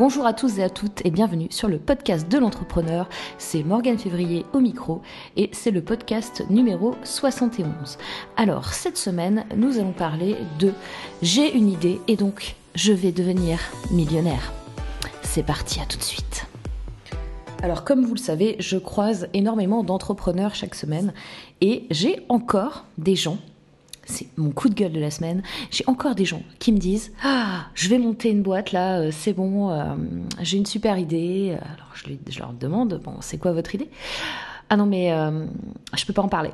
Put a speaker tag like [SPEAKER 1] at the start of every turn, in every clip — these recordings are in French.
[SPEAKER 1] Bonjour à tous et à toutes et bienvenue sur le podcast de l'entrepreneur. C'est Morgane Février au micro et c'est le podcast numéro 71. Alors, cette semaine, nous allons parler de J'ai une idée et donc je vais devenir millionnaire. C'est parti, à tout de suite. Alors comme vous le savez, je croise énormément d'entrepreneurs chaque semaine et j'ai encore des gens c'est mon coup de gueule de la semaine. J'ai encore des gens qui me disent Ah, je vais monter une boîte là, euh, c'est bon, euh, j'ai une super idée. Alors je, leur demande Bon, c'est quoi votre idée? Ah non, mais euh, je peux pas en parler.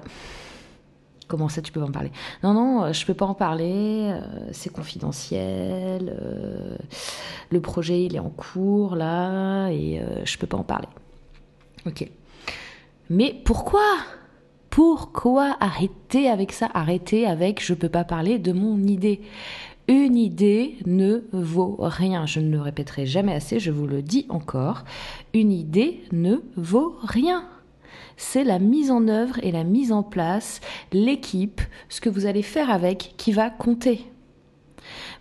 [SPEAKER 1] Comment ça, tu peux pas en parler? Non, non, je peux pas en parler, c'est confidentiel, le projet il est en cours là, et je peux pas en parler. Ok. Mais pourquoi? Pourquoi arrêter avec ça? Arrêter avec je peux pas parler de mon idée. Une idée ne vaut rien. Je ne le répéterai jamais assez, je vous le dis encore. Une idée ne vaut rien. C'est la mise en œuvre et la mise en place, l'équipe, ce que vous allez faire avec qui va compter.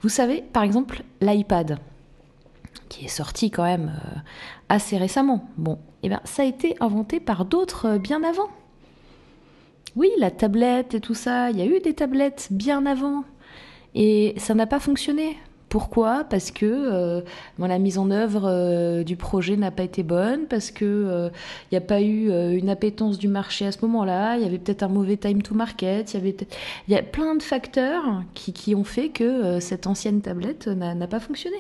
[SPEAKER 1] Vous savez, par exemple, l'iPad, qui est sorti quand même euh, assez récemment. Bon, eh bien, ça a été inventé par d'autres euh, bien avant. Oui, la tablette et tout ça, il y a eu des tablettes bien avant. Et ça n'a pas fonctionné. Pourquoi? Parce que euh, la mise en œuvre euh, du projet n'a pas été bonne, parce que il euh, n'y a pas eu une appétence du marché à ce moment-là, il y avait peut-être un mauvais time to market, il y avait y a plein de facteurs qui, qui ont fait que cette ancienne tablette n'a pas fonctionné.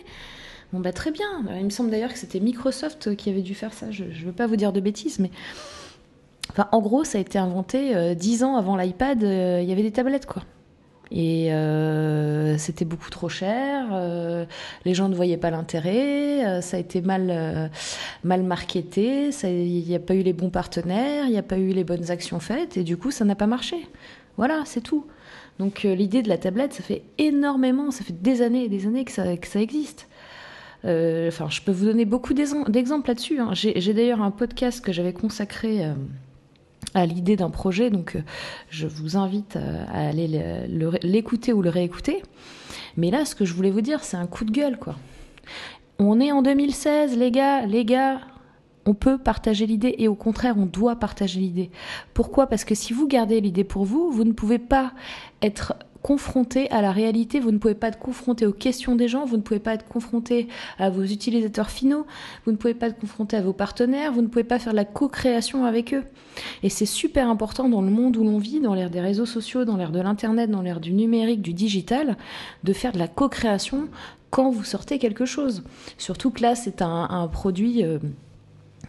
[SPEAKER 1] Bon bah très bien. Il me semble d'ailleurs que c'était Microsoft qui avait dû faire ça. Je ne veux pas vous dire de bêtises, mais en gros, ça a été inventé euh, dix ans avant l'iPad. Euh, il y avait des tablettes, quoi. Et euh, c'était beaucoup trop cher. les gens ne voyaient pas l'intérêt. ça a été mal mal marketé. Il n'y a pas eu les bons partenaires. Il n'y a pas eu les bonnes actions faites. Et du coup, ça n'a pas marché. Voilà, c'est tout. Donc l'idée de la tablette, ça fait énormément. Ça fait des années et des années que ça, existe. Je peux vous donner beaucoup d'exemples là-dessus. Hein. J'ai d'ailleurs un podcast que j'avais consacré à l'idée d'un projet. Donc, euh, je vous invite à aller l'écouter ou le réécouter. Mais là, ce que je voulais vous dire, c'est un coup de gueule, quoi. On est en 2016, les gars, les gars. On peut partager l'idée et au contraire, on doit partager l'idée. Pourquoi? Parce que si vous gardez l'idée pour vous, vous ne pouvez pas être confronté à la réalité, vous ne pouvez pas être confronté aux questions des gens, vous ne pouvez pas être confronté à vos utilisateurs finaux, vous ne pouvez pas être confronté à vos partenaires, vous ne pouvez pas faire la co-création avec eux. Et c'est super important dans le monde où l'on vit, dans l'ère des réseaux sociaux, dans l'ère de l'internet, dans l'ère du numérique, du digital, de faire de la co-création quand vous sortez quelque chose. Surtout que là, c'est un, produit euh,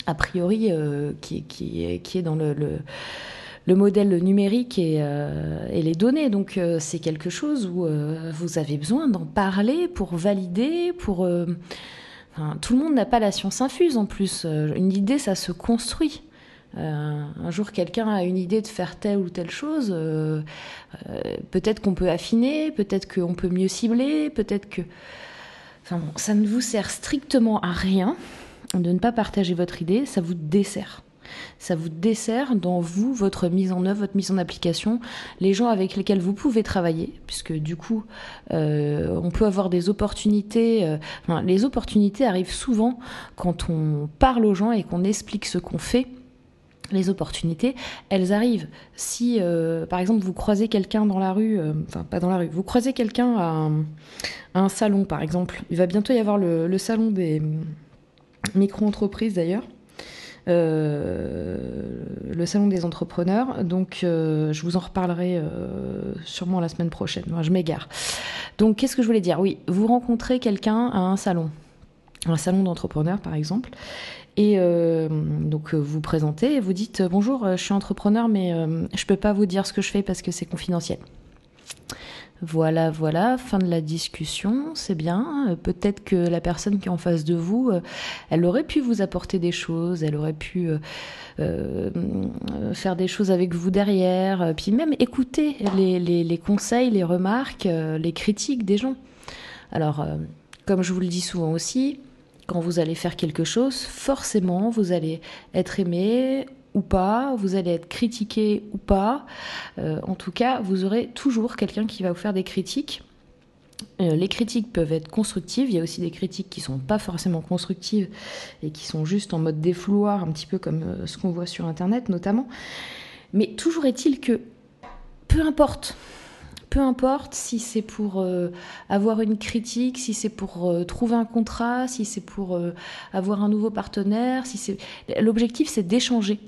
[SPEAKER 1] a priori euh, qui, est dans le modèle numérique et, euh, les données. Donc euh, c'est quelque chose où euh, vous avez besoin d'en parler pour valider, pour... tout le monde n'a pas la science infuse en plus. Une idée, ça se construit. un jour, quelqu'un a une idée de faire telle ou telle chose. peut-être qu'on peut affiner, peut-être qu'on peut mieux cibler, peut-être que... Ça ne vous sert strictement à rien de ne pas partager votre idée, ça vous dessert ça vous dessert dans vous, votre mise en œuvre, votre mise en application, les gens avec lesquels vous pouvez travailler, puisque du coup, euh, on peut avoir des opportunités. Euh, les opportunités arrivent souvent quand on parle aux gens et qu'on explique ce qu'on fait les opportunités, elles arrivent. Si, euh, par exemple, vous croisez quelqu'un dans la rue, enfin pas dans la rue, vous croisez quelqu'un à, un salon, par exemple, il va bientôt y avoir le salon des micro-entreprises d'ailleurs. Euh, le salon des entrepreneurs. Donc, euh, je vous en reparlerai euh, sûrement la semaine prochaine. je m'égare. Donc, qu'est-ce que je voulais dire? Oui, vous rencontrez quelqu'un à un salon, un salon d'entrepreneurs par exemple, et donc vous présentez et vous dites bonjour, je suis entrepreneur, mais je peux pas vous dire ce que je fais parce que c'est confidentiel. Voilà, voilà, fin de la discussion, c'est bien. Euh, peut-être que la personne qui est en face de vous, euh, elle aurait pu vous apporter des choses, elle aurait pu euh, faire des choses avec vous derrière, puis même écouter les, conseils, les remarques, les critiques des gens. Alors, comme je vous le dis souvent aussi, quand vous allez faire quelque chose, forcément, vous allez être aimé ou pas, vous allez être critiqué ou pas. Euh, en tout cas, vous aurez toujours quelqu'un qui va vous faire des critiques. les critiques peuvent être constructives, il y a aussi des critiques qui sont pas forcément constructives et qui sont juste en mode défouloir, un petit peu comme ce qu'on voit sur Internet notamment. Mais toujours est-il que, peu importe peu importe si c'est pour euh, avoir une critique, si c'est pour euh, trouver un contrat, si c'est pour euh, avoir un nouveau partenaire, si c'est l'objectif c'est d'échanger.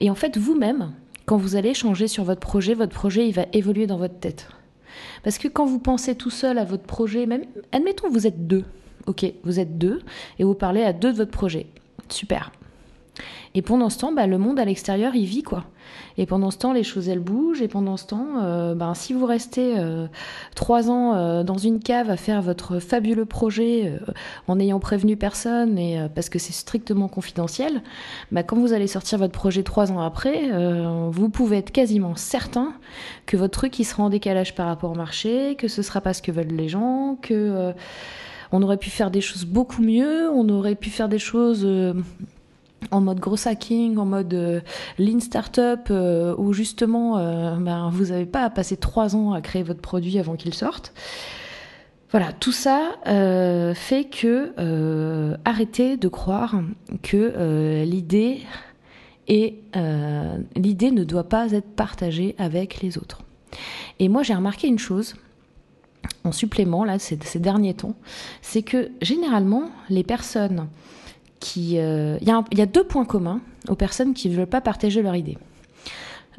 [SPEAKER 1] Et en fait vous-même, quand vous allez échanger sur votre projet, votre projet il va évoluer dans votre tête. Parce que quand vous pensez tout seul à votre projet, même admettons vous êtes deux, ok, vous êtes deux et vous parlez à deux de votre projet, super. Et pendant ce temps, bah, le monde à l'extérieur, il vit quoi. Et pendant ce temps, les choses, elles bougent. Et pendant ce temps, ben, si vous restez euh, trois ans euh, dans une cave à faire votre fabuleux projet en n'ayant prévenu personne et parce que c'est strictement confidentiel, bah, quand vous allez sortir votre projet trois ans après, vous pouvez être quasiment certain que votre truc, il sera en décalage par rapport au marché, que ce sera pas ce que veulent les gens, que on aurait pu faire des choses beaucoup mieux, on aurait pu faire des choses en mode gros hacking, en mode euh, lean startup, euh, où justement euh, ben, vous n'avez pas à passer trois ans à créer votre produit avant qu'il sorte. Voilà, tout ça fait que arrêtez de croire que l'idée et l'idée ne doit pas être partagée avec les autres. Et moi j'ai remarqué une chose en supplément là ces derniers temps, c'est que généralement les personnes euh, il y, a deux points communs aux personnes qui ne veulent pas partager leur idée.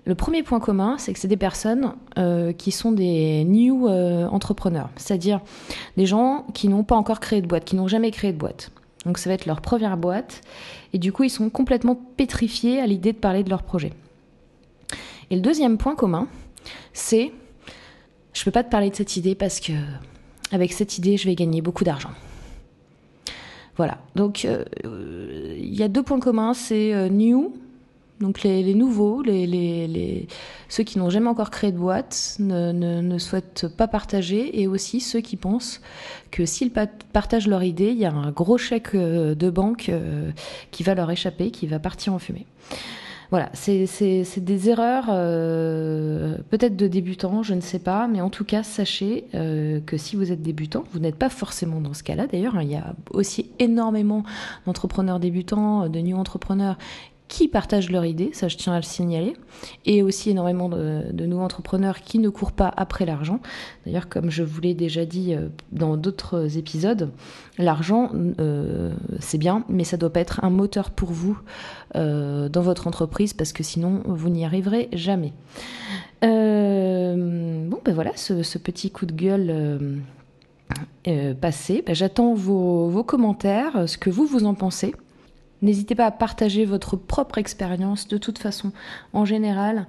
[SPEAKER 1] Le premier point commun, c'est que c'est des personnes euh, qui sont des new euh, entrepreneurs, c'est-à-dire des gens qui n'ont pas encore créé de boîte, qui n'ont jamais créé de boîte. Donc ça va être leur première boîte, et du coup ils sont complètement pétrifiés à l'idée de parler de leur projet. Et le deuxième point commun, c'est je ne peux pas te parler de cette idée parce que avec cette idée je vais gagner beaucoup d'argent. Voilà. Donc, euh, il y a deux points communs. C'est euh, new, donc les, nouveaux, ceux qui n'ont jamais encore créé de boîte, ne, souhaitent pas partager, et aussi ceux qui pensent que s'ils partagent leur idée, il y a un gros chèque euh, de banque qui va leur échapper, qui va partir en fumée. Voilà, c'est des erreurs euh, peut-être de débutants, je ne sais pas, mais en tout cas, sachez euh, que si vous êtes débutant, vous n'êtes pas forcément dans ce cas-là. D'ailleurs, hein, il y a aussi énormément d'entrepreneurs débutants, de new entrepreneurs qui partagent leur idée, ça je tiens à le signaler, et aussi énormément de, nouveaux entrepreneurs qui ne courent pas après l'argent. D'ailleurs, comme je vous l'ai déjà dit euh, dans d'autres épisodes, l'argent, euh, c'est bien, mais ça doit pas être un moteur pour vous euh, dans votre entreprise, parce que sinon, vous n'y arriverez jamais. bon, ben voilà, ce, petit coup de gueule passé. Ben, j'attends vos, vos commentaires, ce que vous, vous en pensez. N'hésitez pas à partager votre propre expérience de toute façon, en général,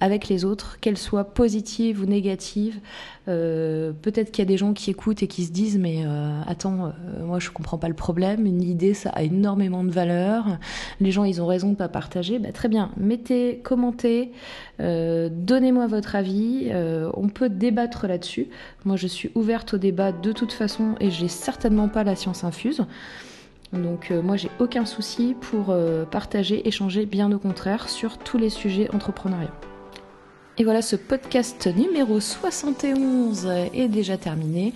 [SPEAKER 1] avec les autres, qu'elle soit positive ou négative. Euh, peut-être qu'il y a des gens qui écoutent et qui se disent mais euh, attends, euh, moi je comprends pas le problème, une idée ça a énormément de valeur, les gens ils ont raison de pas partager. Bah, très bien, mettez, commentez, donnez-moi votre avis, on peut débattre là-dessus. Moi je suis ouverte au débat de toute façon et j'ai certainement pas la science infuse. Donc euh, moi j'ai aucun souci pour euh, partager, échanger, bien au contraire, sur tous les sujets entrepreneuriaux. Et voilà, ce podcast numéro 71 est déjà terminé.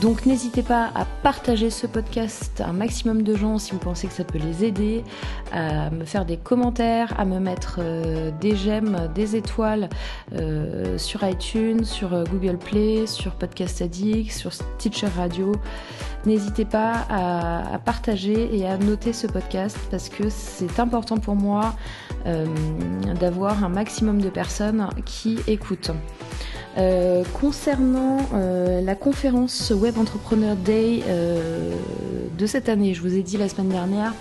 [SPEAKER 1] Donc n'hésitez pas à partager ce podcast à un maximum de gens si vous pensez que ça peut les aider, à me faire des commentaires, à me mettre euh, des j'aime, des étoiles sur iTunes, sur Google Play, sur Podcast Addict, sur Stitcher Radio. N'hésitez pas à, partager et à noter ce podcast parce que c'est important pour moi euh, d'avoir un maximum de personnes qui écoutent. Euh, concernant euh, la conférence Web Entrepreneur Day de cette année, je vous ai dit la semaine dernière,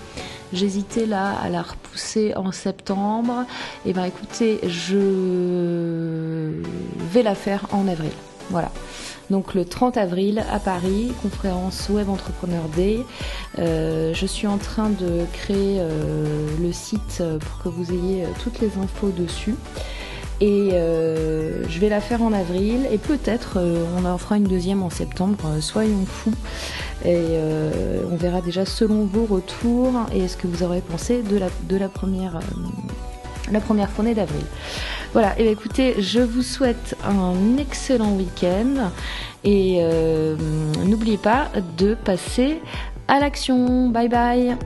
[SPEAKER 1] j'hésitais là à la repousser en septembre. Et eh bien écoutez, je vais la faire en avril. Voilà. Donc le 30 avril à Paris, conférence Web Entrepreneur Day. Euh, je suis en train de créer euh, le site pour que vous ayez euh, toutes les infos dessus. Et je vais la faire en avril et peut-être on en fera une deuxième en septembre, soyons fous. Et on verra déjà selon vos retours et ce que vous aurez pensé de la, de la première la première fournée d'avril. Voilà, et bien écoutez, je vous souhaite un excellent week-end et euh, n'oubliez pas de passer à l'action. Bye bye